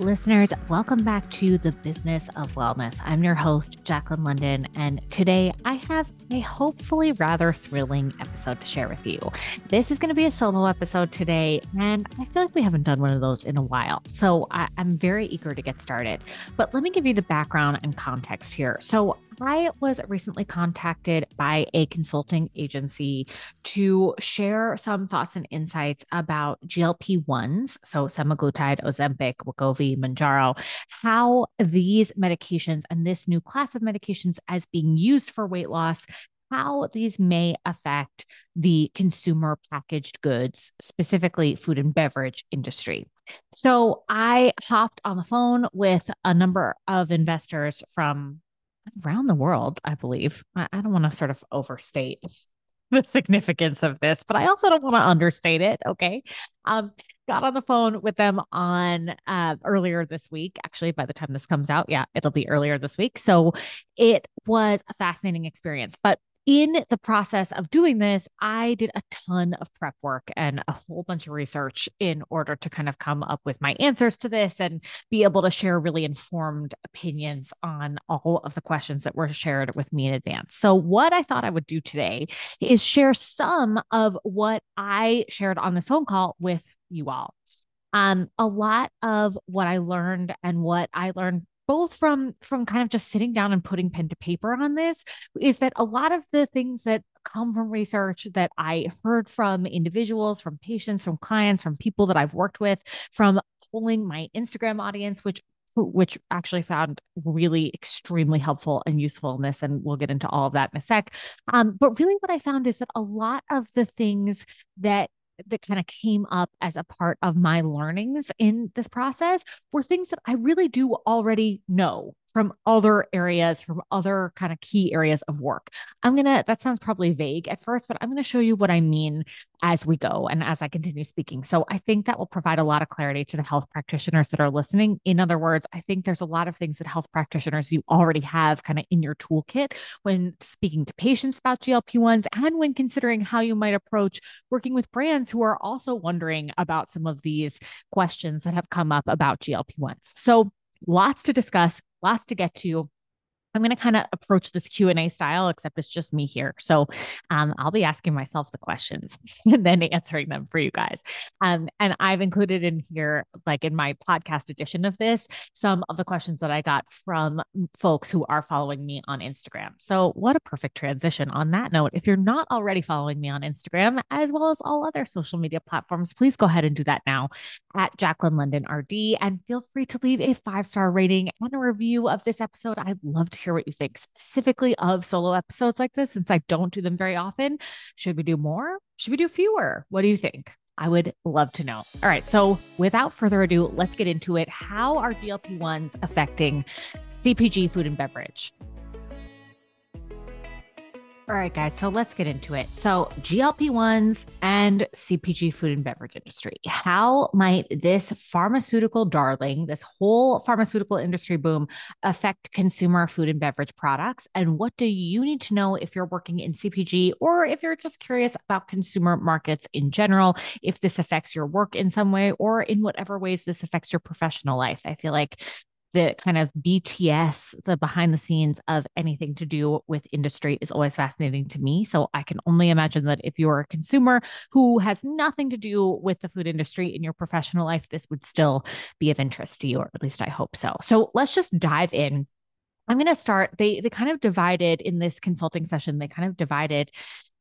Listeners, welcome back to the Business of Wellness. I'm your host, Jacqueline London, and today I have a hopefully rather thrilling episode to share with you. This is going to be a solo episode today, and I feel like we haven't done one of those in a while. So I, am very eager to get started. But let me give you the background and context here. So I was recently contacted by a consulting agency to share some thoughts and insights about GLP 1s, so semaglutide, Ozempic, Wegovy, Mounjaro, how these medications and this new class of medications as being used for weight loss how these may affect the consumer packaged goods, specifically food and beverage industry. So I hopped on the phone with a number of investors from around the world, I believe. I, I don't want to sort of overstate the significance of this, but I also don't want to understate it. Okay. Um, got on the phone with them on uh, earlier this week. Actually, by the time this comes out, yeah, it'll be earlier this week. So it was a fascinating experience. But in the process of doing this, I did a ton of prep work and a whole bunch of research in order to kind of come up with my answers to this and be able to share really informed opinions on all of the questions that were shared with me in advance. So, what I thought I would do today is share some of what I shared on this phone call with you all. Um, a lot of what I learned and what I learned both from from kind of just sitting down and putting pen to paper on this is that a lot of the things that come from research that I heard from individuals, from patients, from clients, from people that I've worked with, from polling my Instagram audience, which which actually found really extremely helpful and useful in this. And we'll get into all of that in a sec. Um, but really, what I found is that a lot of the things that that kind of came up as a part of my learnings in this process were things that I really do already know from other areas, from other kind of key areas of work. I'm going to, that sounds probably vague at first, but I'm going to show you what I mean as we go and as I continue speaking. So I think that will provide a lot of clarity to the health practitioners that are listening. In other words, I think there's a lot of things that health practitioners you already have kind of in your toolkit when speaking to patients about GLP 1s and when considering how you might approach working with brands who are also wondering about some of these questions that have come up about GLP 1s. So lots to discuss lots to get to. I'm going to kind of approach this Q&A style, except it's just me here. So um, I'll be asking myself the questions and then answering them for you guys. Um, and I've included in here, like in my podcast edition of this, some of the questions that I got from folks who are following me on Instagram. So what a perfect transition on that note. If you're not already following me on Instagram, as well as all other social media platforms, please go ahead and do that now at Jacqueline London RD and feel free to leave a five-star rating and a review of this episode. I'd love to hear what you think specifically of solo episodes like this, since I don't do them very often. Should we do more? Should we do fewer? What do you think? I would love to know. All right. So, without further ado, let's get into it. How are GLP 1s affecting CPG food and beverage? All right, guys. So let's get into it. So, GLP 1s and CPG food and beverage industry. How might this pharmaceutical darling, this whole pharmaceutical industry boom, affect consumer food and beverage products? And what do you need to know if you're working in CPG or if you're just curious about consumer markets in general, if this affects your work in some way or in whatever ways this affects your professional life? I feel like the kind of BTS, the behind the scenes of anything to do with industry is always fascinating to me. So I can only imagine that if you're a consumer who has nothing to do with the food industry in your professional life, this would still be of interest to you, or at least I hope so. So let's just dive in. I'm going to start. They they kind of divided in this consulting session. They kind of divided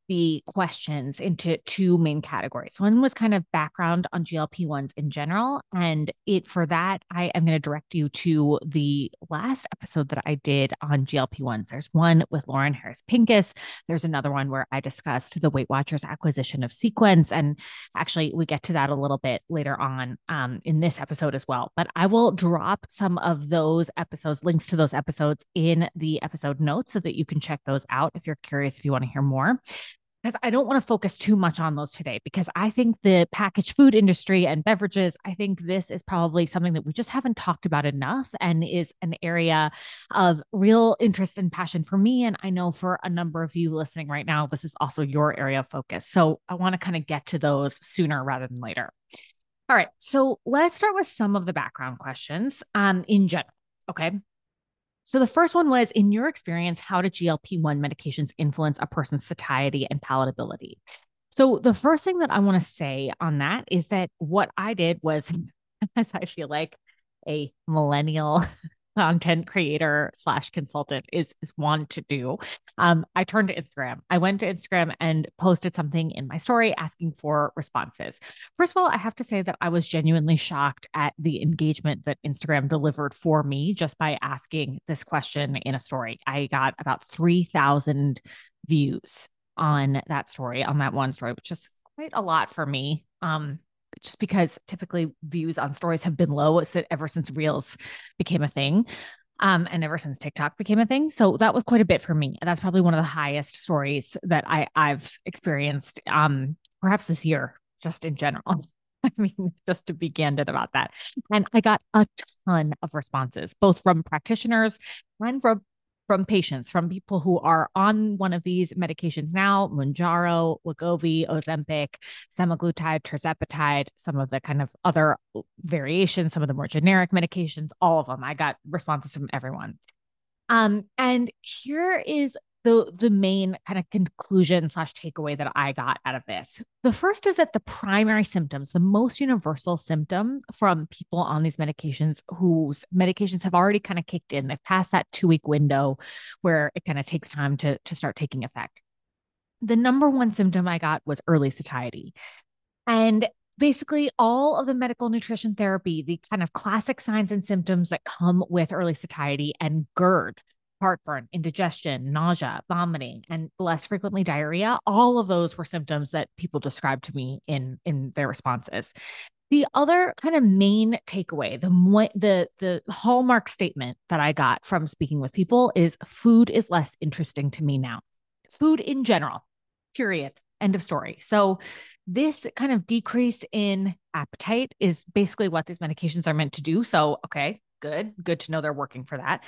the questions into two main categories. One was kind of background on GLP 1s in general. And it for that, I am going to direct you to the last episode that I did on GLP 1s. There's one with Lauren Harris Pincus. There's another one where I discussed the Weight Watchers acquisition of Sequence. And actually, we get to that a little bit later on um, in this episode as well. But I will drop some of those episodes, links to those episodes in the episode notes so that you can check those out if you're curious, if you want to hear more because I don't want to focus too much on those today because I think the packaged food industry and beverages, I think this is probably something that we just haven't talked about enough and is an area of real interest and passion for me. And I know for a number of you listening right now, this is also your area of focus. So I want to kind of get to those sooner rather than later. All right. So let's start with some of the background questions um, in general. Okay. So the first one was In your experience, how did GLP 1 medications influence a person's satiety and palatability? So the first thing that I want to say on that is that what I did was, as I feel like a millennial content creator slash consultant is is want to do. Um, I turned to Instagram. I went to Instagram and posted something in my story asking for responses. First of all, I have to say that I was genuinely shocked at the engagement that Instagram delivered for me just by asking this question in a story. I got about 3,000 views on that story, on that one story, which is quite a lot for me. Um, just because typically views on stories have been low ever since Reels became a thing. Um, and ever since TikTok became a thing. So that was quite a bit for me. And that's probably one of the highest stories that I, I've experienced um, perhaps this year, just in general. I mean, just to be candid about that. And I got a ton of responses, both from practitioners and from from patients, from people who are on one of these medications now, Mounjaro, Wegovy, Ozempic, semaglutide, tirzepatide, some of the kind of other variations, some of the more generic medications, all of them. I got responses from everyone. Um, and here is the the main kind of conclusion slash takeaway that I got out of this. The first is that the primary symptoms, the most universal symptom from people on these medications whose medications have already kind of kicked in, they've passed that two week window where it kind of takes time to to start taking effect. The number one symptom I got was early satiety. And basically all of the medical nutrition therapy, the kind of classic signs and symptoms that come with early satiety and GERD, heartburn, indigestion, nausea, vomiting, and less frequently diarrhea. All of those were symptoms that people described to me in in their responses. The other kind of main takeaway, the the the hallmark statement that I got from speaking with people is food is less interesting to me now. Food in general. Period. End of story. So this kind of decrease in appetite is basically what these medications are meant to do. So, okay, good good to know they're working for that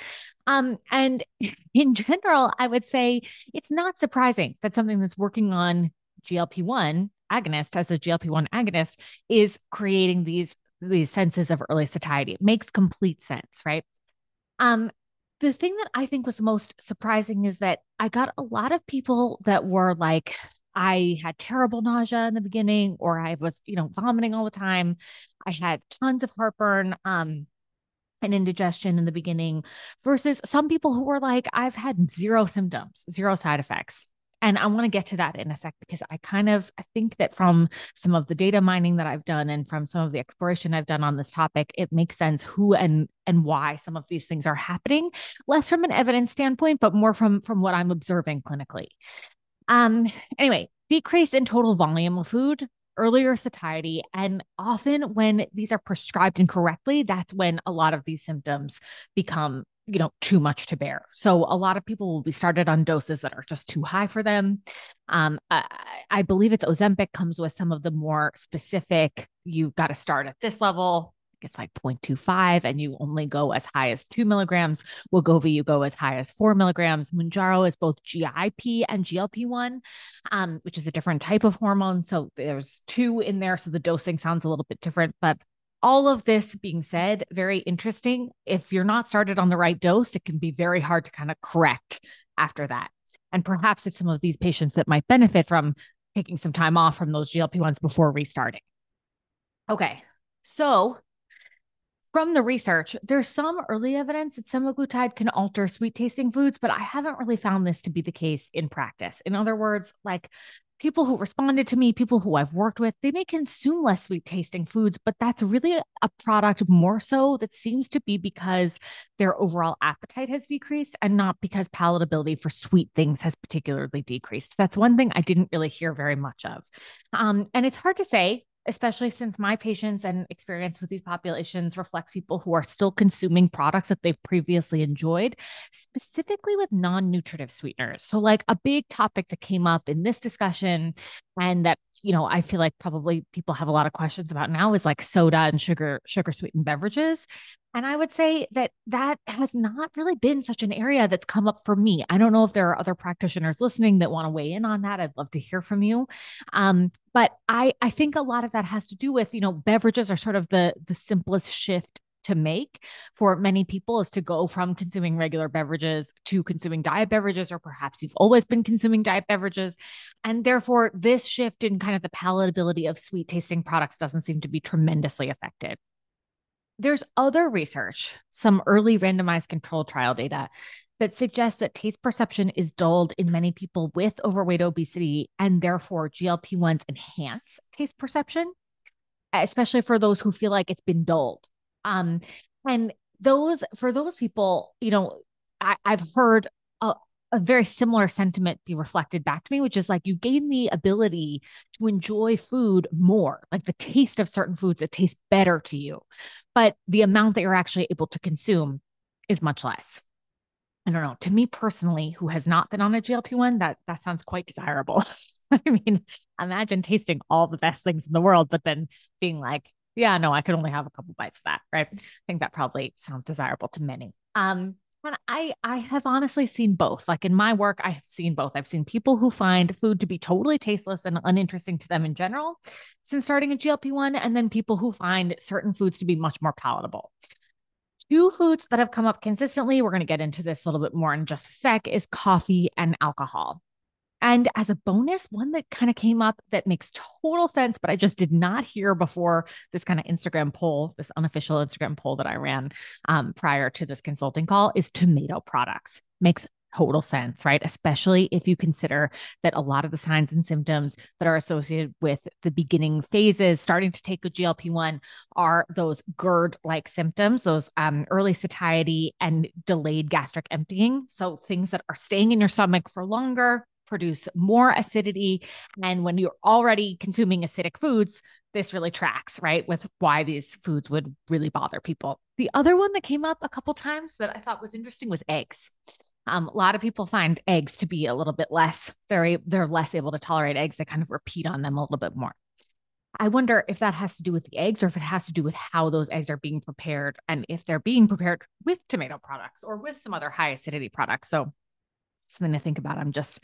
um and in general i would say it's not surprising that something that's working on glp-1 agonist as a glp-1 agonist is creating these these senses of early satiety it makes complete sense right um the thing that i think was most surprising is that i got a lot of people that were like I had terrible nausea in the beginning, or I was, you know, vomiting all the time. I had tons of heartburn. Um, and indigestion in the beginning versus some people who were like, I've had zero symptoms, zero side effects. And I want to get to that in a sec because I kind of I think that from some of the data mining that I've done and from some of the exploration I've done on this topic, it makes sense who and and why some of these things are happening, less from an evidence standpoint, but more from from what I'm observing clinically. Um, anyway, decrease in total volume of food earlier satiety. And often when these are prescribed incorrectly, that's when a lot of these symptoms become you know too much to bear so a lot of people will be started on doses that are just too high for them um I, I believe it's ozempic comes with some of the more specific you've got to start at this level it's like 0.25 and you only go as high as two milligrams. Wegovy, you go as high as four milligrams. Mounjaro is both GIP and GLP-1, um, which is a different type of hormone. So there's two in there. So the dosing sounds a little bit different, but all of this being said, very interesting. If you're not started on the right dose, it can be very hard to kind of correct after that. And perhaps it's some of these patients that might benefit from taking some time off from those GLP 1s before restarting. Okay. So from the research, there's some early evidence that semaglutide can alter sweet tasting foods, but I haven't really found this to be the case in practice. In other words, like people who responded to me, people who I've worked with, they may consume less sweet tasting foods, but that's really a product more so that seems to be because their overall appetite has decreased and not because palatability for sweet things has particularly decreased. That's one thing I didn't really hear very much of. Um, and it's hard to say especially since my patients and experience with these populations reflects people who are still consuming products that they've previously enjoyed, specifically with non nutritive sweeteners. So, like a big topic that came up in this discussion, and that you know I feel like probably people have a lot of questions about now is like soda and sugar sugar sweetened beverages. And I would say that that has not really been such an area that's come up for me. I don't know if there are other practitioners listening that want to weigh in on that. I'd love to hear from you. Um, but I I think a lot of that has to do with you know beverages are sort of the the simplest shift to make for many people is to go from consuming regular beverages to consuming diet beverages, or perhaps you've always been consuming diet beverages. And therefore, this shift in kind of the palatability of sweet tasting products doesn't seem to be tremendously affected. There's other research, some early randomized control trial data that suggests that taste perception is dulled in many people with overweight obesity, and therefore GLP 1s enhance taste perception, especially for those who feel like it's been dulled. Um, and those for those people, you know, I, I've heard a, very similar sentiment be reflected back to me, which is like you gain the ability to enjoy food more, like the taste of certain foods that taste better to you, but the amount that you're actually able to consume is much less. I don't know. To me personally, who has not been on a GLP one, that that sounds quite desirable. I mean, imagine tasting all the best things in the world, but then being like, yeah, no, I could only have a couple bites of that, right? I think that probably sounds desirable to many. Um, and I I have honestly seen both. Like in my work, I have seen both. I've seen people who find food to be totally tasteless and uninteresting to them in general since starting a GLP-1, and then people who find certain foods to be much more palatable. Two foods that have come up consistently, we're going to get into this a little bit more in just a sec, is coffee and alcohol. And as a bonus, one that kind of came up that makes total sense, but I just did not hear before this kind of Instagram poll, this unofficial Instagram poll that I ran um, prior to this consulting call is tomato products. Makes total sense, right? Especially if you consider that a lot of the signs and symptoms that are associated with the beginning phases, starting to take a GLP 1, are those GERD like symptoms, those um, early satiety and delayed gastric emptying. So things that are staying in your stomach for longer produce more acidity. And when you're already consuming acidic foods, this really tracks, right, with why these foods would really bother people. The other one that came up a couple times that I thought was interesting was eggs. Um, a lot of people find eggs to be a little bit less, they're, they're less able to tolerate eggs. They kind of repeat on them a little bit more. I wonder if that has to do with the eggs or if it has to do with how those eggs are being prepared and if they're being prepared with tomato products or with some other high acidity products. So, something to think about. I'm just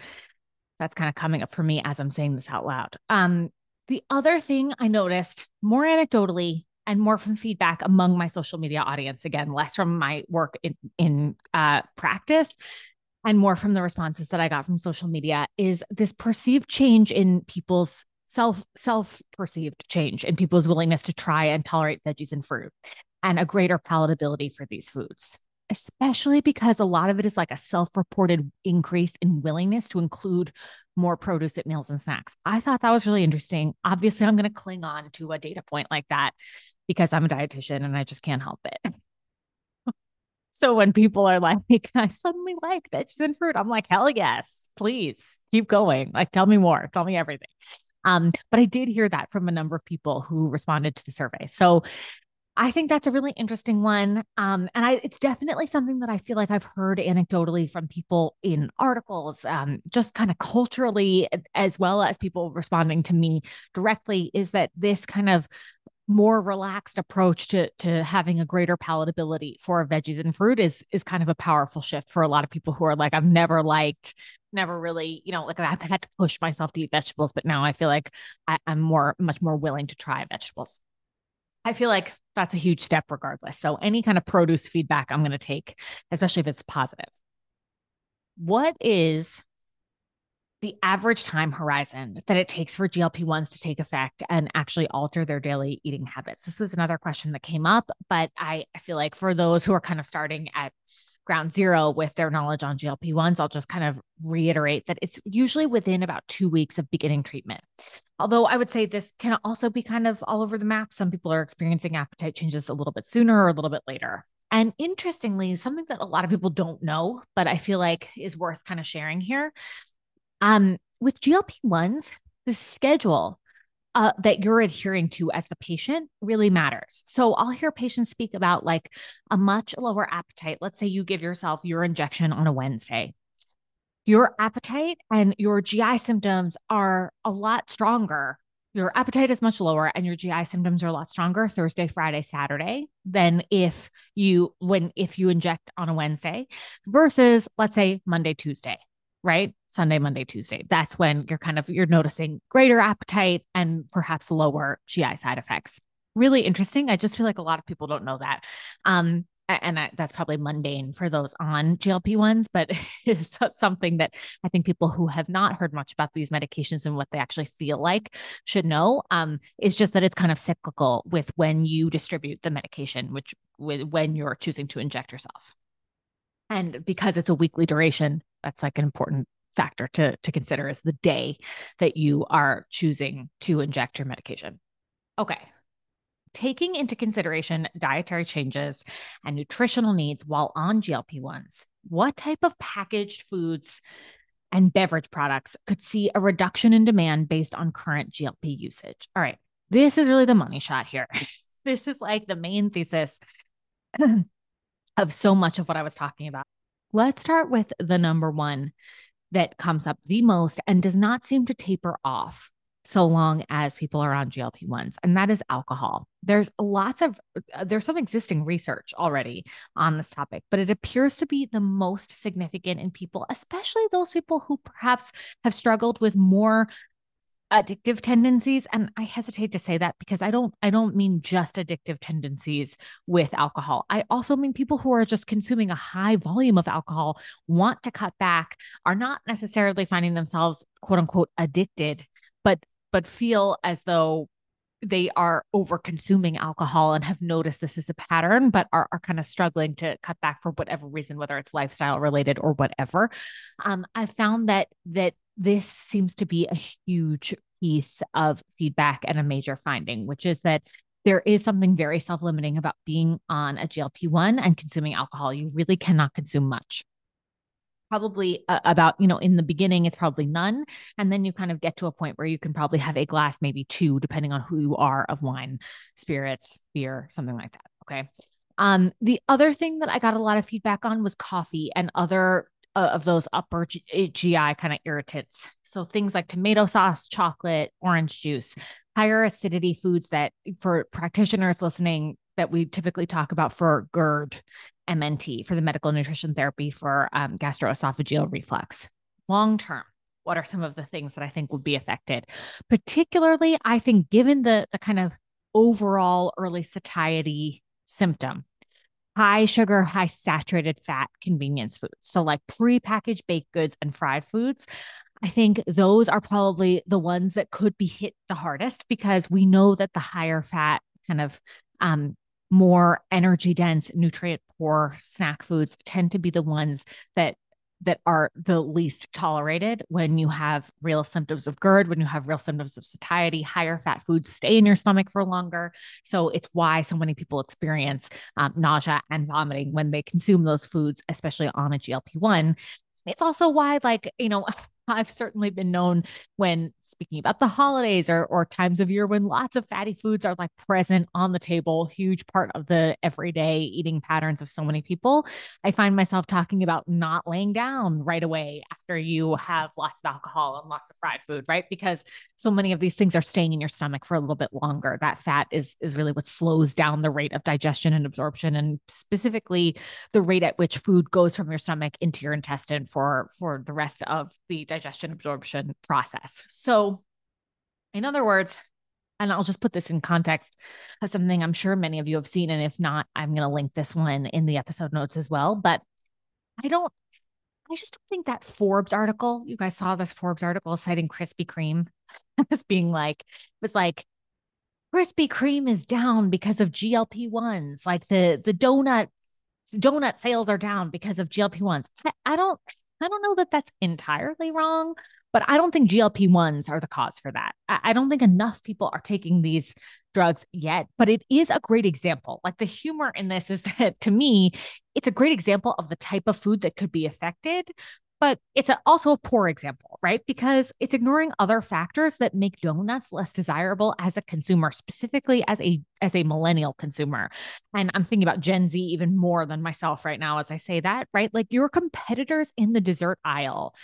that's kind of coming up for me as I'm saying this out loud. Um, the other thing I noticed more anecdotally and more from feedback among my social media audience, again, less from my work in, in uh, practice and more from the responses that I got from social media, is this perceived change in people's self self perceived change in people's willingness to try and tolerate veggies and fruit and a greater palatability for these foods especially because a lot of it is like a self-reported increase in willingness to include more produce at meals and snacks. I thought that was really interesting. Obviously, I'm going to cling on to a data point like that because I'm a dietitian and I just can't help it. so when people are like, I suddenly like veggies and fruit, I'm like, hell yes, please keep going. Like, tell me more, tell me everything. Um, but I did hear that from a number of people who responded to the survey. So I think that's a really interesting one. Um, and I, it's definitely something that I feel like I've heard anecdotally from people in articles, um, just kind of culturally, as well as people responding to me directly, is that this kind of more relaxed approach to to having a greater palatability for veggies and fruit is is kind of a powerful shift for a lot of people who are like I've never liked never really you know like I've had to push myself to eat vegetables but now I feel like I, I'm more much more willing to try vegetables. I feel like that's a huge step regardless. So any kind of produce feedback I'm going to take, especially if it's positive. What is the average time horizon that it takes for GLP 1s to take effect and actually alter their daily eating habits? This was another question that came up, but I, I feel like for those who are kind of starting at ground zero with their knowledge on GLP 1s, I'll just kind of reiterate that it's usually within about two weeks of beginning treatment. Although I would say this can also be kind of all over the map. Some people are experiencing appetite changes a little bit sooner or a little bit later. And interestingly, something that a lot of people don't know, but I feel like is worth kind of sharing here. Um, with GLP 1s, the schedule uh, that you're adhering to as the patient really matters. So I'll hear patients speak about like a much lower appetite. Let's say you give yourself your injection on a Wednesday. Your appetite and your GI symptoms are a lot stronger your appetite is much lower and your GI symptoms are a lot stronger Thursday, Friday, Saturday than if you when if you inject on a Wednesday versus let's say Monday, Tuesday, right? Sunday, Monday, Tuesday. That's when you're kind of you're noticing greater appetite and perhaps lower GI side effects. Really interesting. I just feel like a lot of people don't know that. Um, and that's probably mundane for those on GLP ones, but it's something that I think people who have not heard much about these medications and what they actually feel like should know. Um, is just that it's kind of cyclical with when you distribute the medication, which with when you're choosing to inject yourself, and because it's a weekly duration, that's like an important factor to to consider is the day that you are choosing to inject your medication. Okay, taking into consideration dietary changes and nutritional needs while on GLP 1s, what type of packaged foods and beverage products could see a reduction in demand based on current GLP usage? All right, this is really the money shot here. this is like the main thesis of so much of what I was talking about. Let's start with the number one that comes up the most and does not seem to taper off so long as people are on GLP 1s, and that is alcohol. There's lots of, uh, there's some existing research already on this topic, but it appears to be the most significant in people, especially those people who perhaps have struggled with more addictive tendencies and i hesitate to say that because i don't i don't mean just addictive tendencies with alcohol i also mean people who are just consuming a high volume of alcohol want to cut back are not necessarily finding themselves quote unquote addicted but but feel as though they are over consuming alcohol and have noticed this is a pattern, but are, are kind of struggling to cut back for whatever reason, whether it's lifestyle related or whatever. Um, I found that that this seems to be a huge piece of feedback and a major finding, which is that there is something very self limiting about being on a GLP 1 and consuming alcohol. You really cannot consume much. Probably uh, about you know in the beginning it's probably none. And then you kind of get to a point where you can probably have a glass maybe two depending on who you are of wine spirits beer something like that okay? Um the other thing that i got a lot of feedback on was coffee and other of those upper eh, gi kind of irritants so things like tomato sauce chocolate orange juice higher acidity foods that for practitioners listening that we typically talk about for GERD MNT, for the medical nutrition therapy for um, gastroesophageal reflux. Long term, what are some of the things that I think would be affected? Particularly, I think, given the, the kind of overall early satiety symptom, high sugar, high saturated fat convenience foods. So, like prepackaged baked goods and fried foods. I think those are probably the ones that could be hit the hardest because we know that the higher fat kind of um, more energy dense, nutrient poor snack foods tend to be the ones that that are the least tolerated when you have real symptoms of GERD, when you have real symptoms of satiety, higher fat foods stay in your stomach for longer. So it's why so many people experience um, nausea and vomiting when they consume those foods, especially on a GLP 1. It's also why, like, you know, I've certainly been known when speaking about the holidays or, or times of year when lots of fatty foods are like present on the table, huge part of the everyday eating patterns of so many people. I find myself talking about not laying down right away after you have lots of alcohol and lots of fried food, right? Because so many of these things are staying in your stomach for a little bit longer. That fat is is really what slows down the rate of digestion and absorption, and specifically the rate at which food goes from your stomach into your intestine for for the rest of the digestion absorption process. So, in other words, and I'll just put this in context of something I'm sure many of you have seen. And if not, I'm going to link this one in the episode notes as well. But I don't, I just don't think that Forbes article, you guys saw this Forbes article citing Krispy Kreme as being like, it was like, Krispy Kreme is down because of GLP ones. Like the the donut donut sales are down because of GLP ones. I, I don't I don't know that that's entirely wrong, but I don't think GLP 1s are the cause for that. I, I don't think enough people are taking these drugs yet, but it is a great example. Like the humor in this is that to me, it's a great example of the type of food that could be affected, but it's a, also a poor example, right? Because it's ignoring other factors that make donuts less desirable as a consumer, specifically as a as a millennial consumer. And I'm thinking about Gen Z even more than myself right now as I say that, right? Like your competitors in the dessert aisle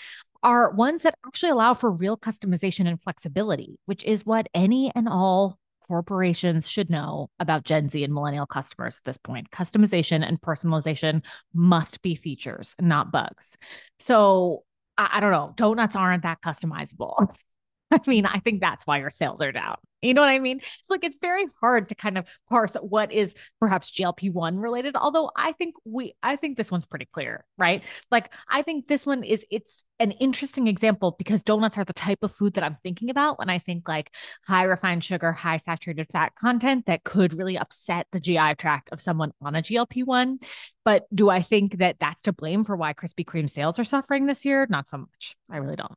are ones that actually allow for real customization and flexibility, which is what any and all corporations should know about Gen Z and millennial customers at this point. Customization and personalization must be features, not bugs. So I, I don't know. Donuts aren't that customizable. I mean, I think that's why your sales are down. You know what I mean? It's like it's very hard to kind of parse what is perhaps GLP-1 related, although I think we I think this one's pretty clear, right? Like I think this one is it's an interesting example because donuts are the type of food that I'm thinking about when I think like high refined sugar, high saturated fat content that could really upset the GI tract of someone on a GLP-1. But do I think that that's to blame for why Krispy Kreme sales are suffering this year? Not so much. I really don't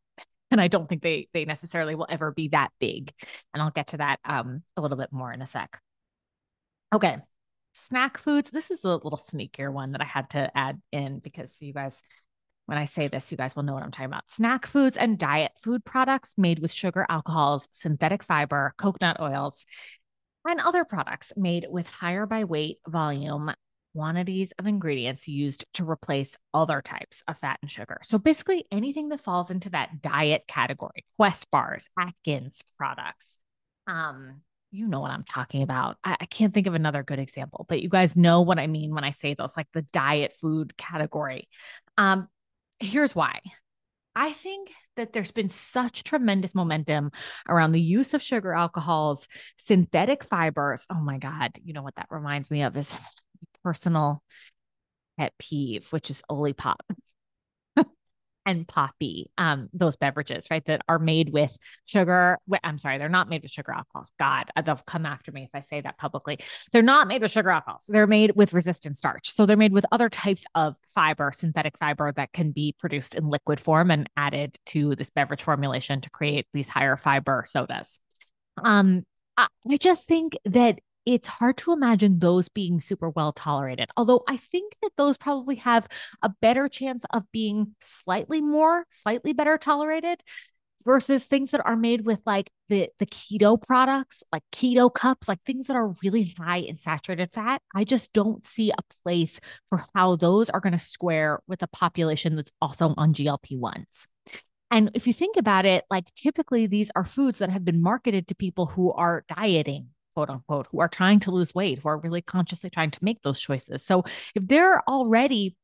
and I don't think they they necessarily will ever be that big. And I'll get to that um a little bit more in a sec. Okay. Snack foods. This is a little sneakier one that I had to add in because you guys when I say this, you guys will know what I'm talking about. Snack foods and diet food products made with sugar alcohols, synthetic fiber, coconut oils, and other products made with higher by weight, volume, quantities of ingredients used to replace other types of fat and sugar. So basically anything that falls into that diet category, Quest bars, Atkins products. Um, you know what I'm talking about. I, I, can't think of another good example, but you guys know what I mean when I say those, like the diet food category. Um, here's why. I think that there's been such tremendous momentum around the use of sugar alcohols, synthetic fibers. Oh my God. You know what that reminds me of is personal pet peeve, which is Olipop and Poppi, um, those beverages, right, that are made with sugar. I'm sorry, they're not made with sugar alcohols. God, uh, they'll come after me if I say that publicly. They're not made with sugar alcohols. They're made with resistant starch. So they're made with other types of fiber, synthetic fiber that can be produced in liquid form and added to this beverage formulation to create these higher fiber sodas. Um, I just think that it's hard to imagine those being super well tolerated. Although I think that those probably have a better chance of being slightly more, slightly better tolerated versus things that are made with like the the keto products, like keto cups, like things that are really high in saturated fat. I just don't see a place for how those are going to square with a population that's also on GLP-1s. And if you think about it, like typically these are foods that have been marketed to people who are dieting quote unquote, who are trying to lose weight, who are really consciously trying to make those choices. So if they're already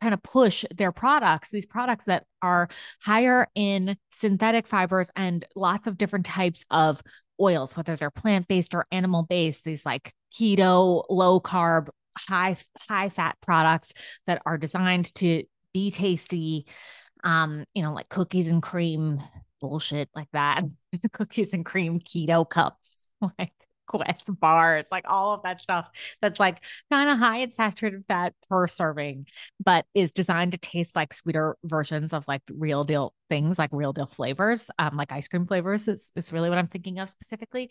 trying to push their products, these products that are higher in synthetic fibers and lots of different types of oils, whether they're plant based or animal based, these like keto, low carb, high high fat products that are designed to be tasty, um, you know, like cookies and cream bullshit like that, cookies and cream keto cups, like Quest bars, like all of that stuff that's like kind of high in saturated fat per serving, but is designed to taste like sweeter versions of like real deal things, like real deal flavors, um, like ice cream flavors is, is really what I'm thinking of specifically.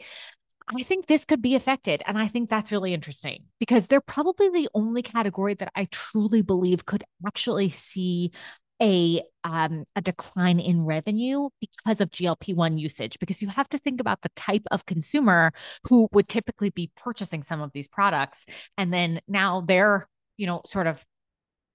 I think this could be affected. And I think that's really interesting because they're probably the only category that I truly believe could actually see a um, a decline in revenue because of GLP-1 usage because you have to think about the type of consumer who would typically be purchasing some of these products and then now their you know sort of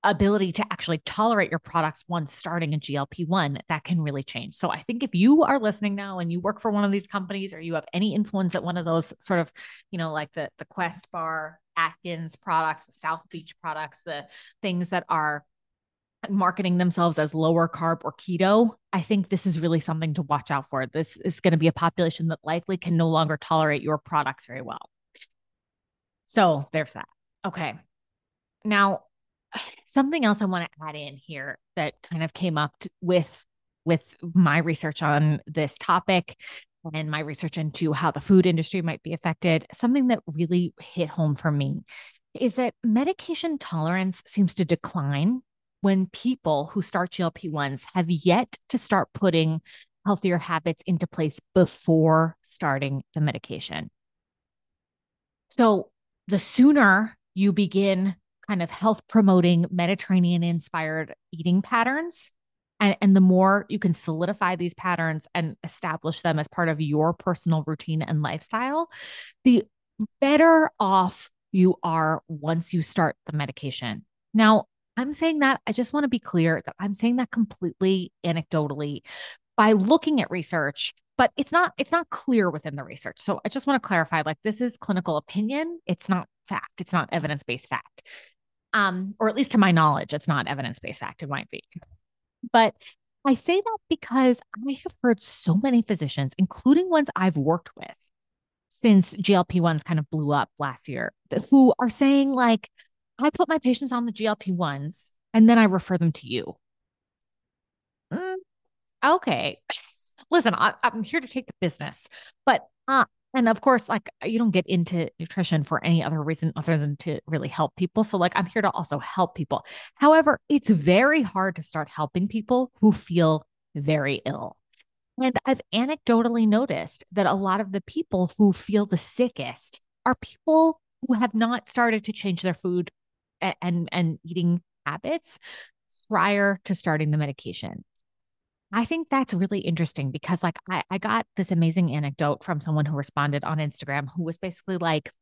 ability to actually tolerate your products once starting a GLP-1 that can really change. So I think if you are listening now and you work for one of these companies or you have any influence at one of those sort of, you know, like the the Quest bar, Atkins products, the South Beach products, the things that are marketing themselves as lower carb or keto, I think this is really something to watch out for. This is going to be a population that likely can no longer tolerate your products very well. So there's that. Okay. Now, something else I want to add in here that kind of came up with with my research on this topic and my research into how the food industry might be affected, something that really hit home for me is that medication tolerance seems to decline when people who start GLP 1s have yet to start putting healthier habits into place before starting the medication. So, the sooner you begin kind of health promoting Mediterranean inspired eating patterns, and, and the more you can solidify these patterns and establish them as part of your personal routine and lifestyle, the better off you are once you start the medication. Now, I'm saying that, I just want to be clear that I'm saying that completely anecdotally by looking at research but it's not it's not clear within the research. So i just want to clarify like this is clinical opinion. It's not fact. It's not evidence-based fact. Um or at least to my knowledge it's not evidence-based fact. It might be. But i say that because i have heard so many physicians including ones i've worked with since glp-1s kind of blew up last year who are saying like i put my patients on the glp-1s and then i refer them to you mm, okay listen, I, am here to take the business, but uh, and of course, like you don't get into nutrition for any other reason other than to really help people. So, like, I'm here to also help people. However, it's very hard to start helping people who feel very ill. And I've anecdotally noticed that a lot of the people who feel the sickest are people who have not started to change their food and and, eating habits prior to starting the medication. I think that's really interesting because like I, I got this amazing anecdote from someone who responded on Instagram who was basically like,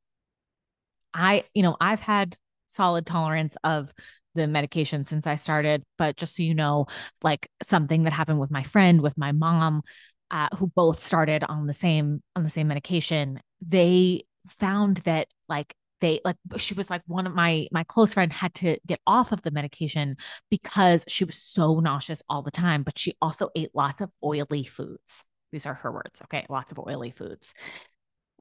I, you know, I've had solid tolerance of the medication since I started, but just so you know, like something that happened with my friend, with my mom, uh, who both started on the same on the same medication, they found that like they like she was like one of my my close friend had to get off of the medication because she was so nauseous all the time but she also ate lots of oily foods. These are her words okay? Lots of oily foods.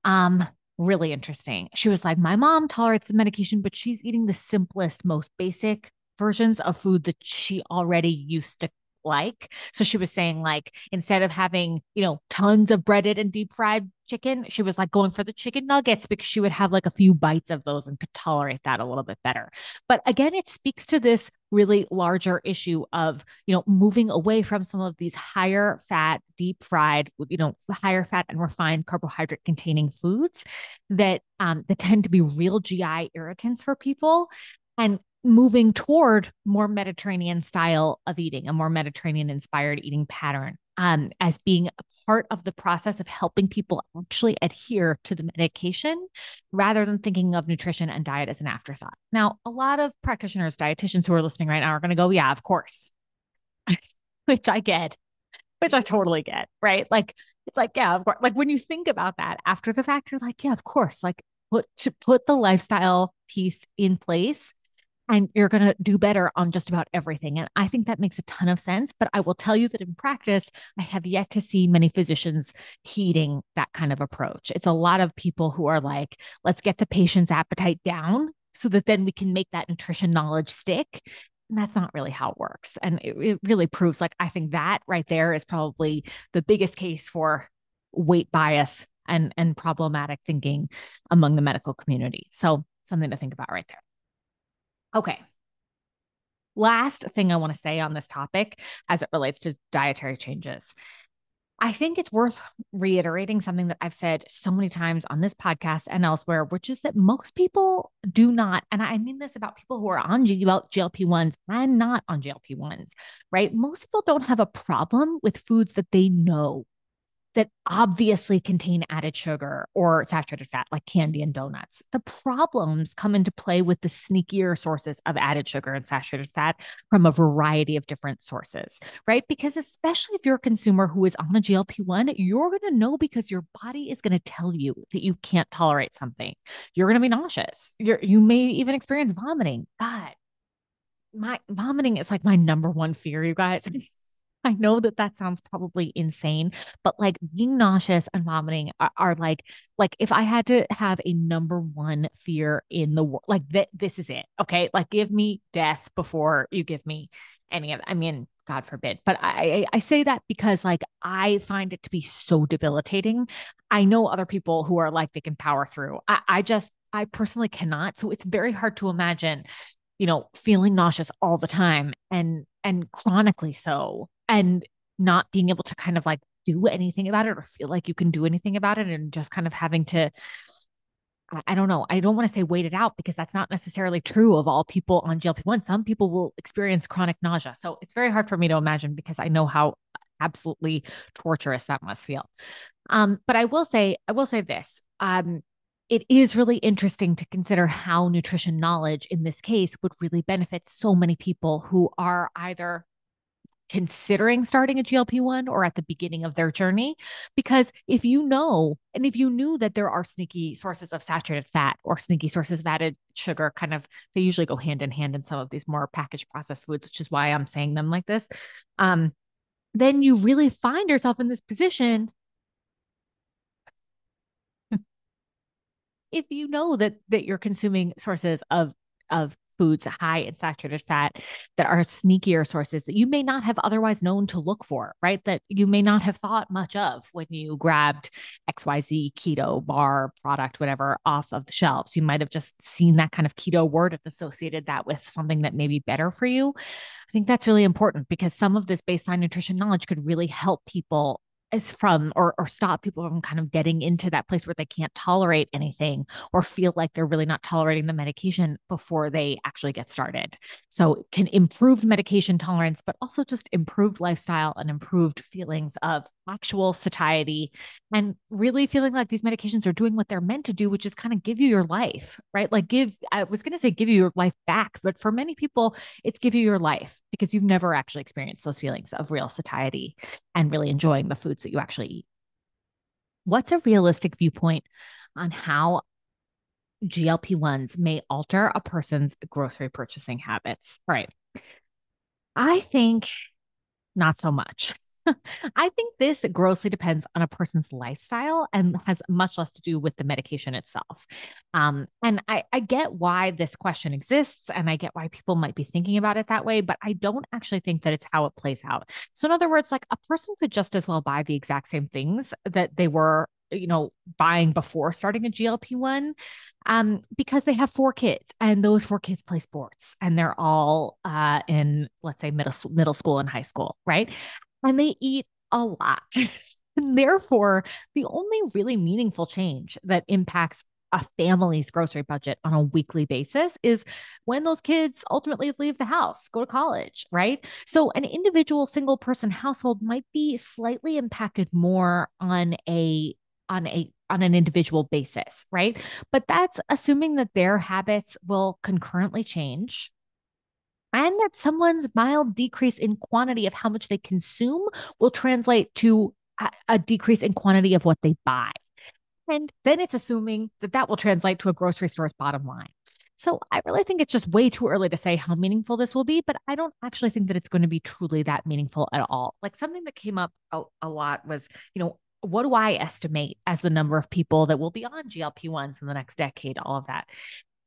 Um really interesting. She was like my mom tolerates the medication but she's eating the simplest most basic versions of food that she already used to like. So she was saying, like, instead of having, you know, tons of breaded and deep fried chicken, she was like going for the chicken nuggets because she would have like a few bites of those and could tolerate that a little bit better. But again, it speaks to this really larger issue of, you know, moving away from some of these higher fat, deep fried, you know, higher fat and refined carbohydrate containing foods that um that tend to be real GI irritants for people. And moving toward more Mediterranean style of eating, a more Mediterranean inspired eating pattern, um, as being a part of the process of helping people actually adhere to the medication rather than thinking of nutrition and diet as an afterthought. Now, a lot of practitioners, dietitians who are listening right now are going to go, yeah, of course, which I get, which I totally get, right? Like, it's like, yeah, of course. Like when you think about that after the fact, you're like, yeah, of course. Like put to put the lifestyle piece in place and you're going to do better on just about everything. And I think that makes a ton of sense. But I will tell you that in practice, I have yet to see many physicians heeding that kind of approach. It's a lot of people who are like, let's get the patient's appetite down so that then we can make that nutrition knowledge stick. And that's not really how it works. And it, it really proves like, I think that right there is probably the biggest case for weight bias and, and problematic thinking among the medical community. So, something to think about right there. Okay. Last thing I want to say on this topic as it relates to dietary changes. I think it's worth reiterating something that I've said so many times on this podcast and elsewhere, which is that most people do not, and I mean this about people who are on GLP 1s and not on GLP 1s, right? Most people don't have a problem with foods that they know that obviously contain added sugar or saturated fat, like candy and donuts. The problems come into play with the sneakier sources of added sugar and saturated fat from a variety of different sources, right? Because especially if you're a consumer who is on a GLP 1, you're going to know because your body is going to tell you that you can't tolerate something. You're going to be nauseous. You're, you may even experience vomiting. God, my vomiting is like my number one fear, you guys. I know that that sounds probably insane, but like being nauseous and vomiting are, are, like, like if I had to have a number one fear in the world, like that, this is it. Okay. Like give me death before you give me any of, I mean, God forbid. But I, I say that because like I find it to be so debilitating. I know other people who are like they can power through. I, I just I personally cannot. So it's very hard to imagine, you know, feeling nauseous all the time and and chronically so and not being able to kind of like do anything about it or feel like you can do anything about it and just kind of having to I don't know. I don't want to say wait it out because that's not necessarily true of all people on GLP-1. Some people will experience chronic nausea. So it's very hard for me to imagine because I know how absolutely torturous that must feel. Um, but I will say, I will say this. Um, it is really interesting to consider how nutrition knowledge in this case would really benefit so many people who are either considering starting a GLP 1 or at the beginning of their journey. Because if you know, and if you knew that there are sneaky sources of saturated fat or sneaky sources of added sugar, kind of, they usually go hand in hand in some of these more packaged processed foods, which is why I'm saying them like this. Um, then you really find yourself in this position if you know that that you're consuming sources of of foods high in saturated fat that are sneakier sources that you may not have otherwise known to look for, right? That you may not have thought much of when you grabbed XYZ keto bar product, whatever, off of the shelves. You might have just seen that kind of keto word and associated that with something that may be better for you. I think that's really important because some of this baseline nutrition knowledge could really help people is from or or stop people from kind of getting into that place where they can't tolerate anything or feel like they're really not tolerating the medication before they actually get started. So can improve medication tolerance, but also just improved lifestyle and improved feelings of actual satiety and really feeling like these medications are doing what they're meant to do, which is kind of give you your life, right? Like give, I was going to say give you your life back, but for many people, it's give you your life because you've never actually experienced those feelings of real satiety and really enjoying the foods that you actually eat. What's a realistic viewpoint on how GLP 1s may alter a person's grocery purchasing habits? All right. I think not so much. I think this grossly depends on a person's lifestyle and has much less to do with the medication itself. Um, and I, I get why this question exists and I get why people might be thinking about it that way, but I don't actually think that it's how it plays out. So, in other words, like a person could just as well buy the exact same things that they were you know buying before starting a GLP-1 um because they have four kids and those four kids play sports and they're all uh in let's say middle middle school and high school right and they eat a lot. and therefore, the only really meaningful change that impacts a family's grocery budget on a weekly basis is when those kids ultimately leave the house, go to college, right? So an individual single person household might be slightly impacted more on a on a on an individual basis, right? But that's assuming that their habits will concurrently change and that someone's mild decrease in quantity of how much they consume will translate to a, a decrease in quantity of what they buy. And then it's assuming that that will translate to a grocery store's bottom line. So I really think it's just way too early to say how meaningful this will be, but I don't actually think that it's going to be truly that meaningful at all. Like something that came up a, a lot was, you know, what do I estimate as the number of people that will be on GLP 1s in the next decade, all of that.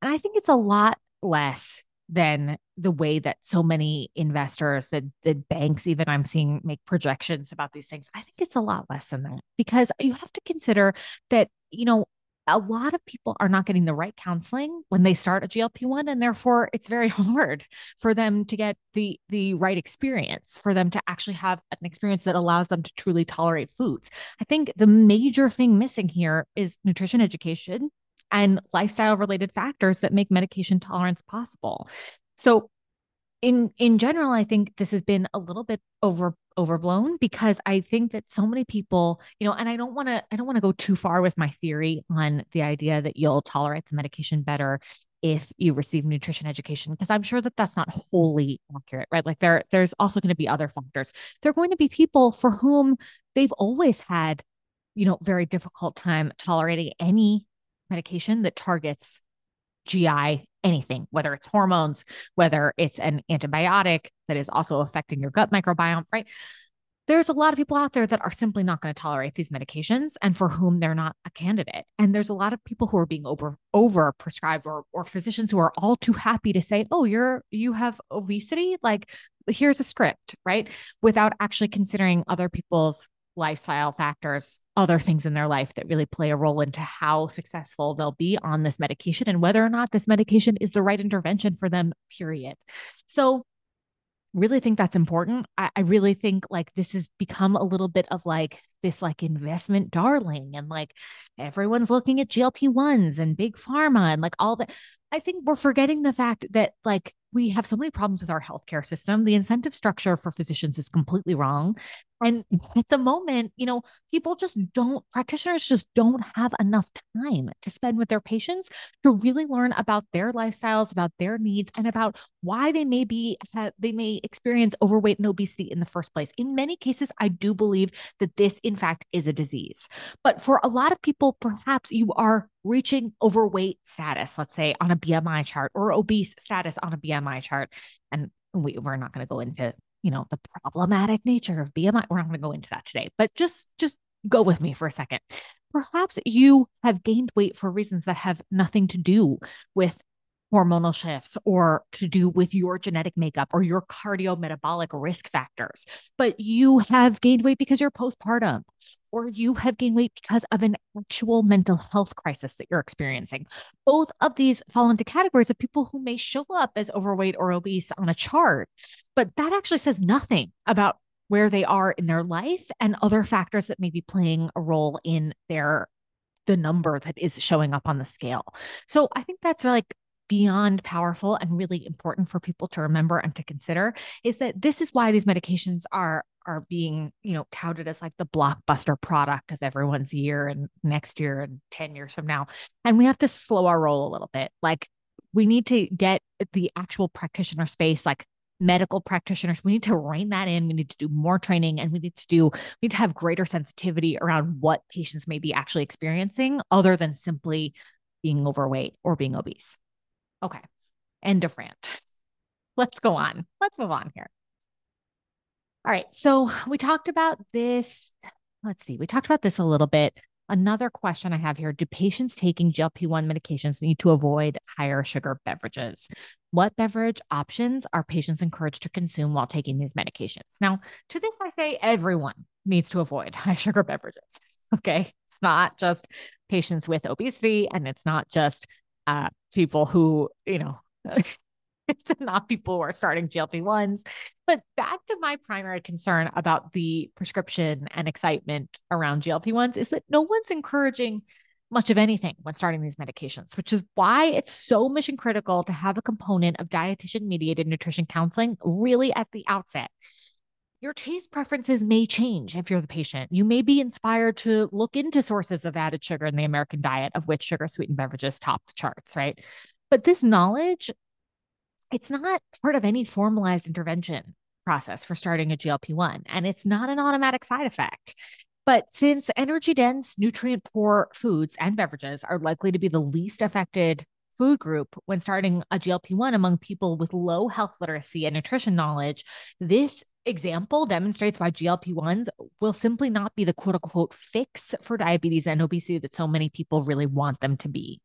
And I think it's a lot less than the way that so many investors, that the banks, even I'm seeing make projections about these things. I think it's a lot less than that because you have to consider that, you know, a lot of people are not getting the right counseling when they start a GLP-1 and therefore it's very hard for them to get the the right experience for them to actually have an experience that allows them to truly tolerate foods. I think the major thing missing here is nutrition education and lifestyle related factors that make medication tolerance possible. So in in general i think this has been a little bit over overblown because i think that so many people you know and i don't want to i don't want to go too far with my theory on the idea that you'll tolerate the medication better if you receive nutrition education because i'm sure that that's not wholly accurate right like there there's also going to be other factors there're going to be people for whom they've always had you know very difficult time tolerating any medication that targets GI anything, whether it's hormones, whether it's an antibiotic that is also affecting your gut microbiome, right? There's a lot of people out there that are simply not going to tolerate these medications and for whom they're not a candidate. And there's a lot of people who are being over over prescribed or or physicians who are all too happy to say, "Oh, you're you have obesity, like here's a script," right? Without actually considering other people's lifestyle factors, other things in their life that really play a role into how successful they'll be on this medication and whether or not this medication is the right intervention for them, period. So, really think that's important. I, I really think like this has become a little bit of like this like investment darling and like everyone's looking at GLP 1s and big pharma and like all that. I think we're forgetting the fact that like we have so many problems with our healthcare system. The incentive structure for physicians is completely wrong. And at the moment, you know, people just don't, practitioners just don't have enough time to spend with their patients to really learn about their lifestyles, about their needs, and about why they may be, they may experience overweight and obesity in the first place. In many cases, I do believe that this, in fact, is a disease. But for a lot of people, perhaps you are reaching overweight status, let's say on a BMI chart or obese status on a BMI chart. And we, we're not going to go into you know, the problematic nature of BMI. We're not going to go into that today, but just just go with me for a second. Perhaps you have gained weight for reasons that have nothing to do with hormonal shifts or to do with your genetic makeup or your cardiometabolic risk factors, but you have gained weight because you're postpartum or you have gained weight because of an actual mental health crisis that you're experiencing. Both of these fall into categories of people who may show up as overweight or obese on a chart, but that actually says nothing about where they are in their life and other factors that may be playing a role in their the number that is showing up on the scale. So I think that's like beyond powerful and really important for people to remember and to consider is that this is why these medications are are being you know touted as like the blockbuster product of everyone's year and next year and 10 years from now and we have to slow our roll a little bit like we need to get the actual practitioner space like medical practitioners we need to rein that in we need to do more training and we need to do we need to have greater sensitivity around what patients may be actually experiencing other than simply being overweight or being obese Okay. End of rant. Let's go on. Let's move on here. All right. So we talked about this. Let's see. We talked about this a little bit. Another question I have here Do patients taking GLP 1 medications need to avoid higher sugar beverages? What beverage options are patients encouraged to consume while taking these medications? Now, to this, I say everyone needs to avoid high sugar beverages. Okay. It's not just patients with obesity and it's not just uh, people who, you know, it's not people who are starting GLP 1s. But back to my primary concern about the prescription and excitement around GLP 1s is that no one's encouraging much of anything when starting these medications, which is why it's so mission critical to have a component of dietitian mediated nutrition counseling really at the outset. Your taste preferences may change if you're the patient. You may be inspired to look into sources of added sugar in the American diet, of which sugar sweetened beverages top the charts, right? But this knowledge, it's not part of any formalized intervention process for starting a GLP 1, and it's not an automatic side effect. But since energy dense, nutrient poor foods and beverages are likely to be the least affected food group when starting a GLP 1 among people with low health literacy and nutrition knowledge, this example demonstrates why GLP 1s will simply not be the quote unquote fix for diabetes and obesity that so many people really want them to be.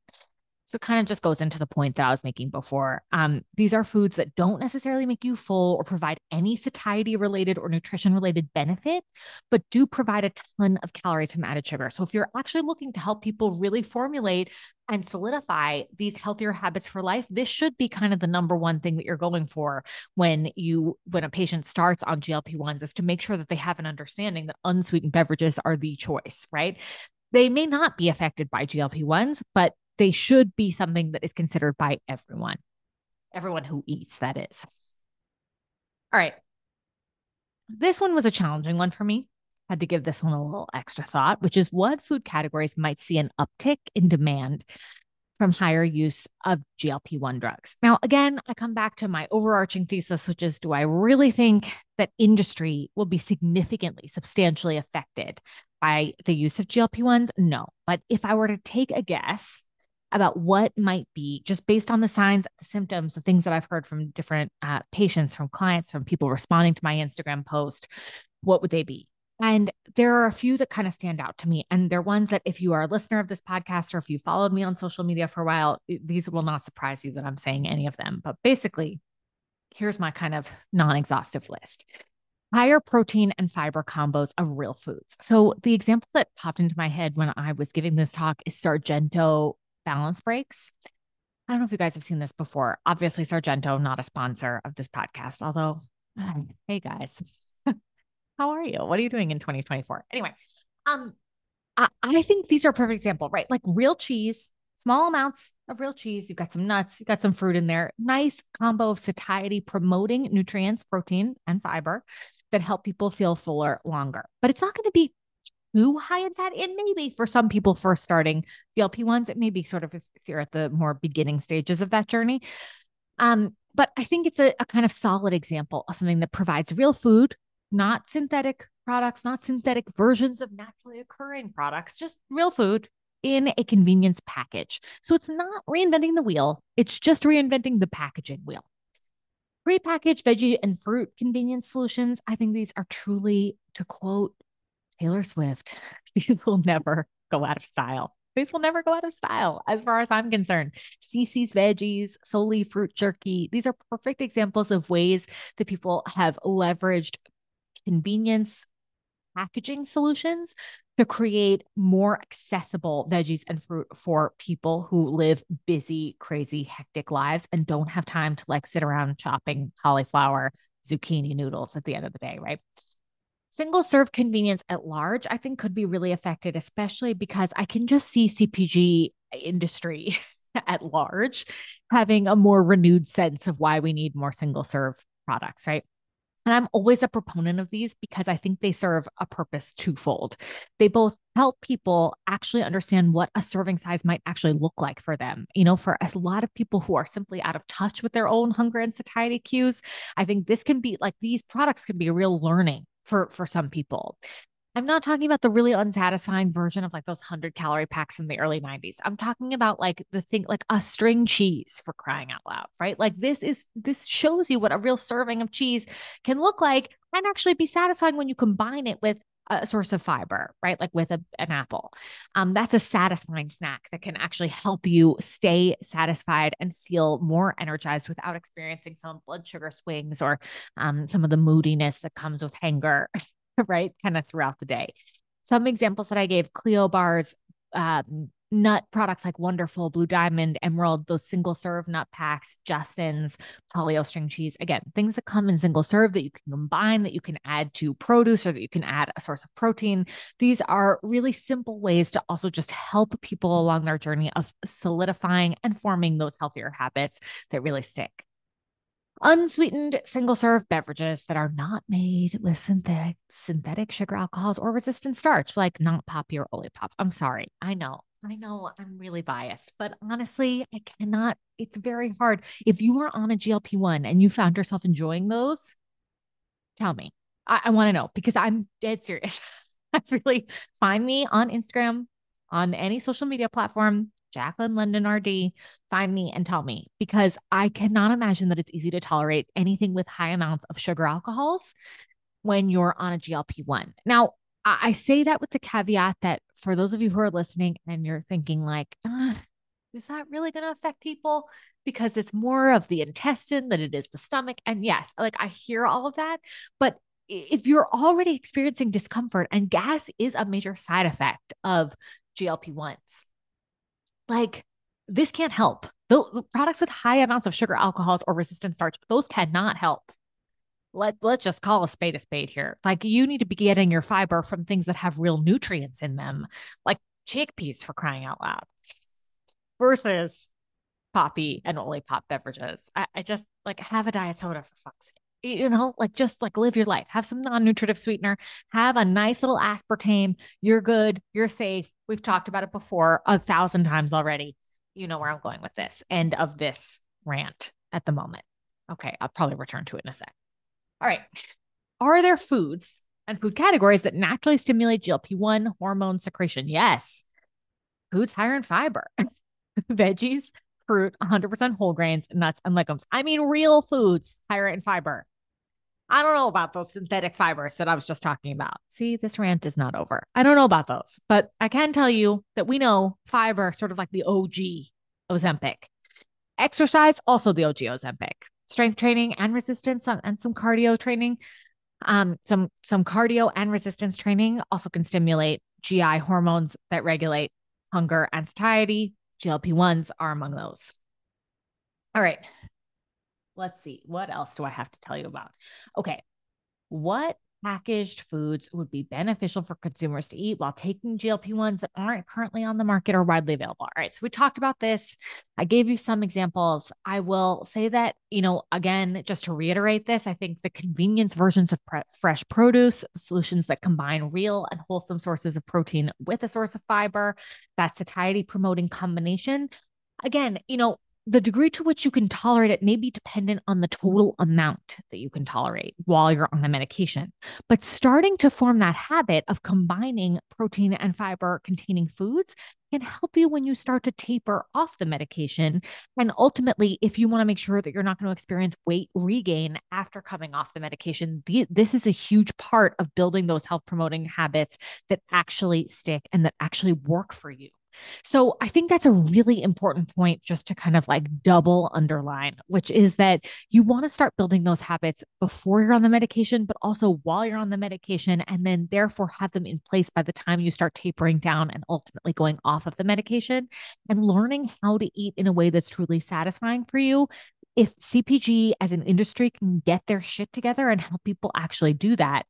So it kind of just goes into the point that I was making before. Um, these are foods that don't necessarily make you full or provide any satiety related or nutrition related benefit, but do provide a ton of calories from added sugar. So if you're actually looking to help people really formulate and solidify these healthier habits for life, this should be kind of the number one thing that you're going for when you when a patient starts on GLP-1s is to make sure that they have an understanding that unsweetened beverages are the choice, right? They may not be affected by GLP 1s, but they should be something that is considered by everyone, everyone who eats, that is. All right. This one was a challenging one for me. Had to give this one a little extra thought, which is what food categories might see an uptick in demand from higher use of GLP 1 drugs. Now, again, I come back to my overarching thesis, which is do I really think that industry will be significantly, substantially affected by the use of GLP 1s? No. But if I were to take a guess, about what might be just based on the signs, the symptoms, the things that I've heard from different uh, patients, from clients, from people responding to my Instagram post. What would they be? And there are a few that kind of stand out to me. And they're ones that, if you are a listener of this podcast or if you followed me on social media for a while, these will not surprise you that I'm saying any of them. But basically, here's my kind of non exhaustive list higher protein and fiber combos of real foods. So, the example that popped into my head when I was giving this talk is Sargento balance breaks. I don't know if you guys have seen this before. Obviously, Sargento, not a sponsor of this podcast, although, hey guys, how are you? What are you doing in 2024? Anyway, um, I, I think these are a perfect example, right? Like real cheese, small amounts of real cheese. You've got some nuts, you've got some fruit in there. Nice combo of satiety promoting nutrients, protein, and fiber that help people feel fuller longer. But it's not going to be too high in fat. It may be for some people first starting GLP ones. It may be sort of if, if you're at the more beginning stages of that journey. Um, but I think it's a, a kind of solid example of something that provides real food, not synthetic products, not synthetic versions of naturally occurring products, just real food in a convenience package. So it's not reinventing the wheel, it's just reinventing the packaging wheel. Prepackaged veggie and fruit convenience solutions, I think these are truly, to quote Taylor Swift, these will never go out of style. These will never go out of style as far as I'm concerned. Cece's veggies, solely fruit jerky, these are perfect examples of ways that people have leveraged convenience packaging solutions to create more accessible veggies and fruit for people who live busy, crazy, hectic lives and don't have time to like sit around chopping cauliflower, zucchini noodles at the end of the day, right? Single serve convenience at large, I think could be really affected, especially because I can just see CPG industry at large having a more renewed sense of why we need more single serve products, right? And I'm always a proponent of these because I think they serve a purpose twofold. They both help people actually understand what a serving size might actually look like for them. You know, for a lot of people who are simply out of touch with their own hunger and satiety cues, I think this can be like these products can be a real learning for for some people. I'm not talking about the really unsatisfying version of like those 100 calorie packs from the early 90s. I'm talking about like the thing like a string cheese for crying out loud, right? Like this is this shows you what a real serving of cheese can look like and actually be satisfying when you combine it with a source of fiber, right? Like with a, an apple. Um, that's a satisfying snack that can actually help you stay satisfied and feel more energized without experiencing some blood sugar swings or um, some of the moodiness that comes with hunger, right? Kind of throughout the day. Some examples that I gave Clio bars, um, nut products like Wonderful, Blue Diamond, Emerald, those single serve nut packs, Justin's, Polly-O string cheese. Again, things that come in single serve that you can combine, that you can add to produce or that you can add a source of protein. These are really simple ways to also just help people along their journey of solidifying and forming those healthier habits that really stick unsweetened single serve beverages that are not made with synthetic synthetic sugar alcohols or resistant starch like not Poppi or olipop i'm sorry i know I know I'm really biased, but honestly, I cannot. It's very hard. If you are on a GLP 1 and you found yourself enjoying those, tell me. I, I want to know because I'm dead serious. I really find me on Instagram, on any social media platform, Jaclyn London RD, find me and tell me because I cannot imagine that it's easy to tolerate anything with high amounts of sugar alcohols when you're on a GLP 1. Now, I say that with the caveat that for those of you who are listening and you're thinking like, is that really going to affect people? Because it's more of the intestine than it is the stomach. And yes, like I hear all of that, but if you're already experiencing discomfort and gas is a major side effect of GLP 1s, like this can't help. The, the products with high amounts of sugar, alcohols, or resistant starch, those cannot help let let's just call a spade a spade here. Like you need to be getting your fiber from things that have real nutrients in them, like chickpeas for crying out loud, versus Poppi and Olipop beverages. I, I just like have a diet soda for fuck's sake. You know, like just like live your life. Have some non-nutritive sweetener. Have a nice little aspartame. You're good. You're safe. We've talked about it before a thousand times already. You know where I'm going with this. End of this rant at the moment. Okay, I'll probably return to it in a sec. All right. Are there foods and food categories that naturally stimulate GLP 1 hormone secretion? Yes. Foods higher in fiber, veggies, fruit, 100% whole grains, nuts, and legumes. I mean, real foods higher in fiber. I don't know about those synthetic fibers that I was just talking about. See, this rant is not over. I don't know about those, but I can tell you that we know fiber, sort of like the OG Ozempic. Exercise, also the OG Ozempic strength training and resistance and some cardio training. Um, some some cardio and resistance training also can stimulate GI hormones that regulate hunger and satiety. GLP ones are among those. All right, let's see. What else do I have to tell you about? Okay, what packaged foods would be beneficial for consumers to eat while taking GLP 1s that aren't currently on the market or widely available. All right. So we talked about this. I gave you some examples. I will say that, you know, again, just to reiterate this, I think the convenience versions of pre- fresh produce, solutions that combine real and wholesome sources of protein with a source of fiber, that satiety promoting combination. Again, you know, the degree to which you can tolerate it may be dependent on the total amount that you can tolerate while you're on a medication. But starting to form that habit of combining protein and fiber containing foods can help you when you start to taper off the medication. And ultimately, if you want to make sure that you're not going to experience weight regain after coming off the medication, this is a huge part of building those health promoting habits that actually stick and that actually work for you. So I think that's a really important point just to kind of like double underline, which is that you want to start building those habits before you're on the medication, but also while you're on the medication, and then therefore have them in place by the time you start tapering down and ultimately going off of the medication and learning how to eat in a way that's truly satisfying for you. If CPG as an industry can get their shit together and help people actually do that,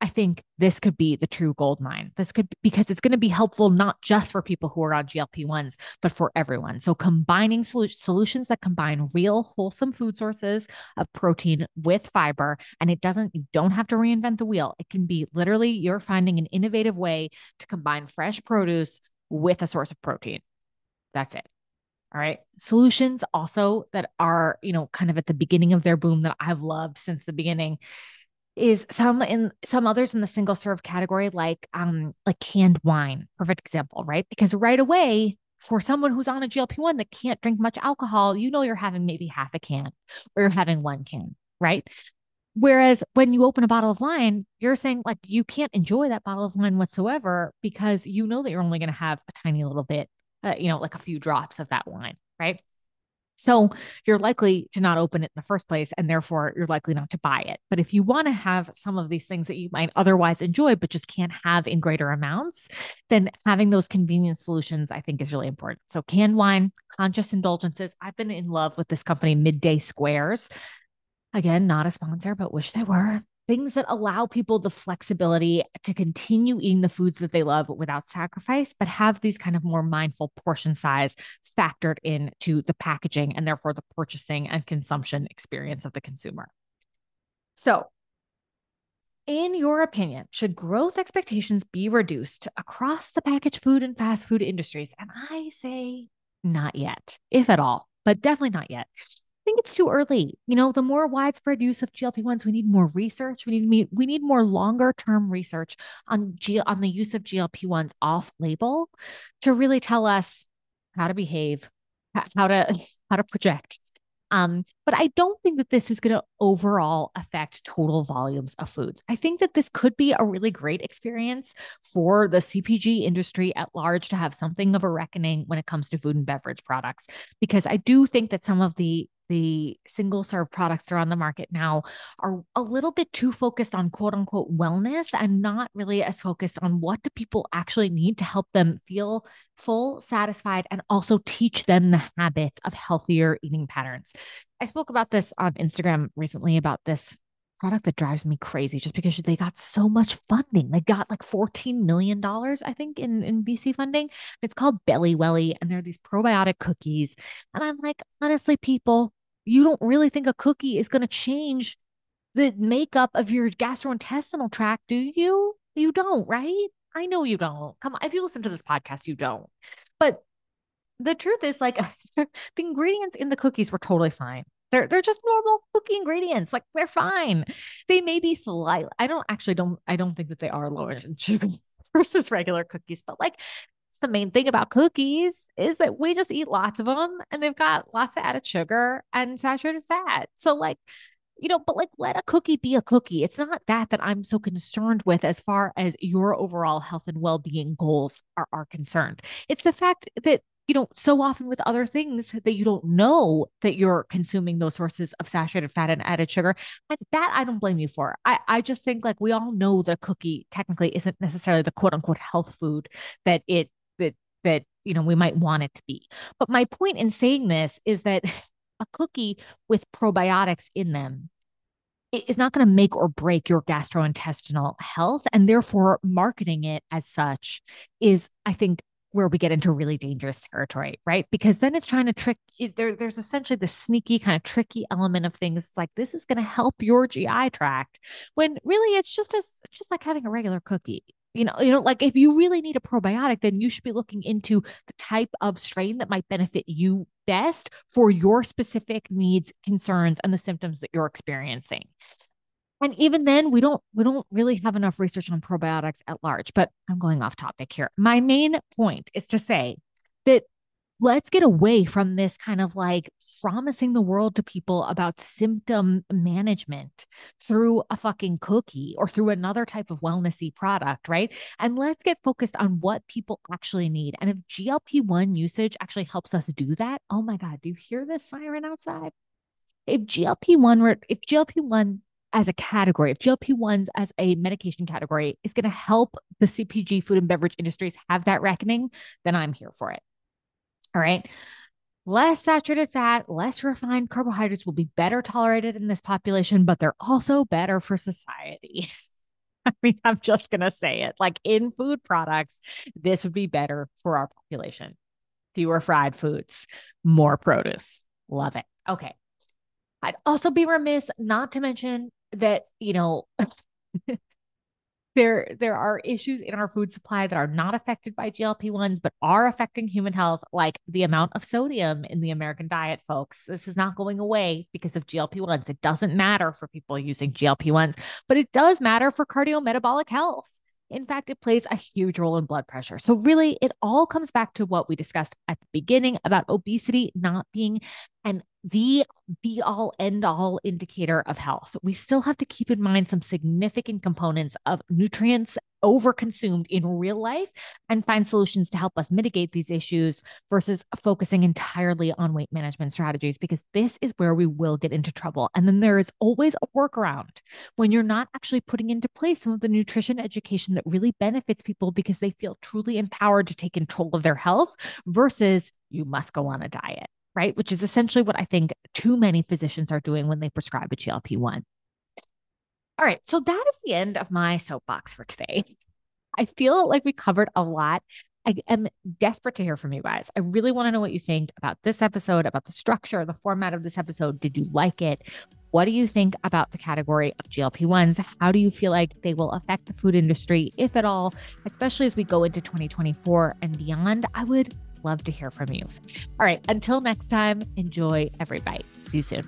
I think this could be the true gold mine. This could because it's going to be helpful not just for people who are on GLP 1s, but for everyone. So, combining sol- solutions that combine real, wholesome food sources of protein with fiber, and it doesn't, you don't have to reinvent the wheel. It can be literally you're finding an innovative way to combine fresh produce with a source of protein. That's it. All right. Solutions also that are, you know, kind of at the beginning of their boom that I've loved since the beginning is some in some others in the single serve category like um like canned wine perfect example right? Because right away for someone who's on a GLP-1 that can't drink much alcohol you know you're having maybe half a can or you're having one can right? Whereas when you open a bottle of wine you're saying like you can't enjoy that bottle of wine whatsoever because you know that you're only going to have a tiny little bit uh, you know like a few drops of that wine right so you're likely to not open it in the first place, and therefore you're likely not to buy it. But if you want to have some of these things that you might otherwise enjoy, but just can't have in greater amounts, then having those convenience solutions, I think, is really important. So canned wine, conscious indulgences. I've been in love with this company, Midday Squares. Again, not a sponsor, but wish they were things that allow people the flexibility to continue eating the foods that they love without sacrifice, but have these kind of more mindful portion size factored into the packaging and therefore the purchasing and consumption experience of the consumer. So, in your opinion, should growth expectations be reduced across the packaged food and fast food industries? And I say not yet, if at all, but definitely not yet think it's too early. You know, the more widespread use of GLP-1s, we need more research. We need we need more longer term research on G, on the use of GLP-1s off label to really tell us how to behave, how to how to project. Um, but I don't think that this is going to overall affect total volumes of foods. I think that this could be a really great experience for the CPG industry at large to have something of a reckoning when it comes to food and beverage products, because I do think that some of the the single serve products that are on the market now are a little bit too focused on quote unquote wellness and not really as focused on what do people actually need to help them feel full, satisfied, and also teach them the habits of healthier eating patterns. I spoke about this on Instagram recently about this product that drives me crazy just because they got so much funding. They got like $14 million, I think, in, in VC funding. It's called Belly Welly, and they're these probiotic cookies. And I'm like, honestly, people, you don't really think a cookie is going to change the makeup of your gastrointestinal tract, do you? You don't, right? I know you don't. Come on. If you listen to this podcast, you don't. But the truth is, like, the ingredients in the cookies were totally fine. They're they're just normal cookie ingredients. Like they're fine. They may be slightly. I don't actually don't. I don't think that they are lower in sugar versus regular cookies, but like the main thing about cookies is that we just eat lots of them and they've got lots of added sugar and saturated fat. So, like, you know, but like let a cookie be a cookie. It's not that that I'm so concerned with as far as your overall health and well being goals are, are concerned. It's the fact that you know, so often with other things that you don't know that you're consuming those sources of saturated fat and added sugar. And that I don't blame you for. I, I just think like we all know that a cookie technically isn't necessarily the quote unquote health food that it that you know we might want it to be. But my point in saying this is that a cookie with probiotics in them is not going to make or break your gastrointestinal health. And therefore, marketing it as such is, I think, where we get into really dangerous territory, right? Because then it's trying to trick. There, there's essentially the sneaky kind of tricky element of things. It's like this is going to help your GI tract, when really it's just as just like having a regular cookie. You know, you know, like if you really need a probiotic, then you should be looking into the type of strain that might benefit you best for your specific needs, concerns, and the symptoms that you're experiencing. And even then, we don't we don't really have enough research on probiotics at large. But I'm going off topic here. My main point is to say that let's get away from this kind of like promising the world to people about symptom management through a fucking cookie or through another type of wellnessy product, right? And let's get focused on what people actually need. And if GLP-1 usage actually helps us do that, oh my God, do you hear this siren outside? If GLP-1 were if GLP-1 as a category, if GLP-1s as a medication category is going to help the CPG food and beverage industries have that reckoning, then I'm here for it. All right. Less saturated fat, less refined carbohydrates will be better tolerated in this population, but they're also better for society. I mean, I'm just going to say it like in food products, this would be better for our population. Fewer fried foods, more produce. Love it. Okay. I'd also be remiss not to mention that, you know, there there are issues in our food supply that are not affected by GLP-1s but are affecting human health like the amount of sodium in the American diet folks. This is not going away because of GLP-1s. It doesn't matter for people using GLP-1s but it does matter for cardiometabolic health in fact, it plays a huge role in blood pressure. So, really, it all comes back to what we discussed at the beginning about obesity not being an the be all end all indicator of health. We still have to keep in mind some significant components of nutrients overconsumed in real life and find solutions to help us mitigate these issues versus focusing entirely on weight management strategies, because this is where we will get into trouble. And then there is always a workaround when you're not actually putting into place some of the nutrition education that really benefits people because they feel truly empowered to take control of their health versus you must go on a diet right? Which is essentially what I think too many physicians are doing when they prescribe a GLP 1. All right. So that is the end of my soapbox for today. I feel like we covered a lot. I am desperate to hear from you guys. I really want to know what you think about this episode, about the structure, the format of this episode. Did you like it? What do you think about the category of GLP 1s? How do you feel like they will affect the food industry, if at all, especially as we go into 2024 and beyond? I would love to hear from you. All right, until next time, enjoy every bite. See you soon.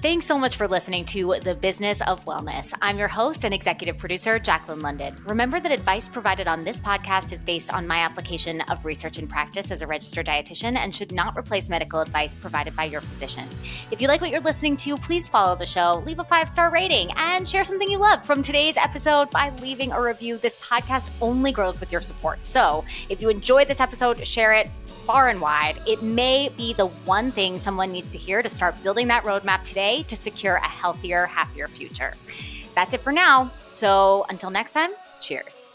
Thanks so much for listening to The Business of Wellness. I'm your host and executive producer, Jaclyn London. Remember that advice provided on this podcast is based on my application of research and practice as a registered dietitian and should not replace medical advice provided by your physician. If you like what you're listening to, please follow the show, leave a five star rating, and share something you love from today's episode by leaving a review. This podcast only grows with your support. So if you enjoyed this episode, share it far and wide, it may be the one thing someone needs to hear to start building that roadmap today to secure a healthier, happier future. That's it for now. So until next time, cheers.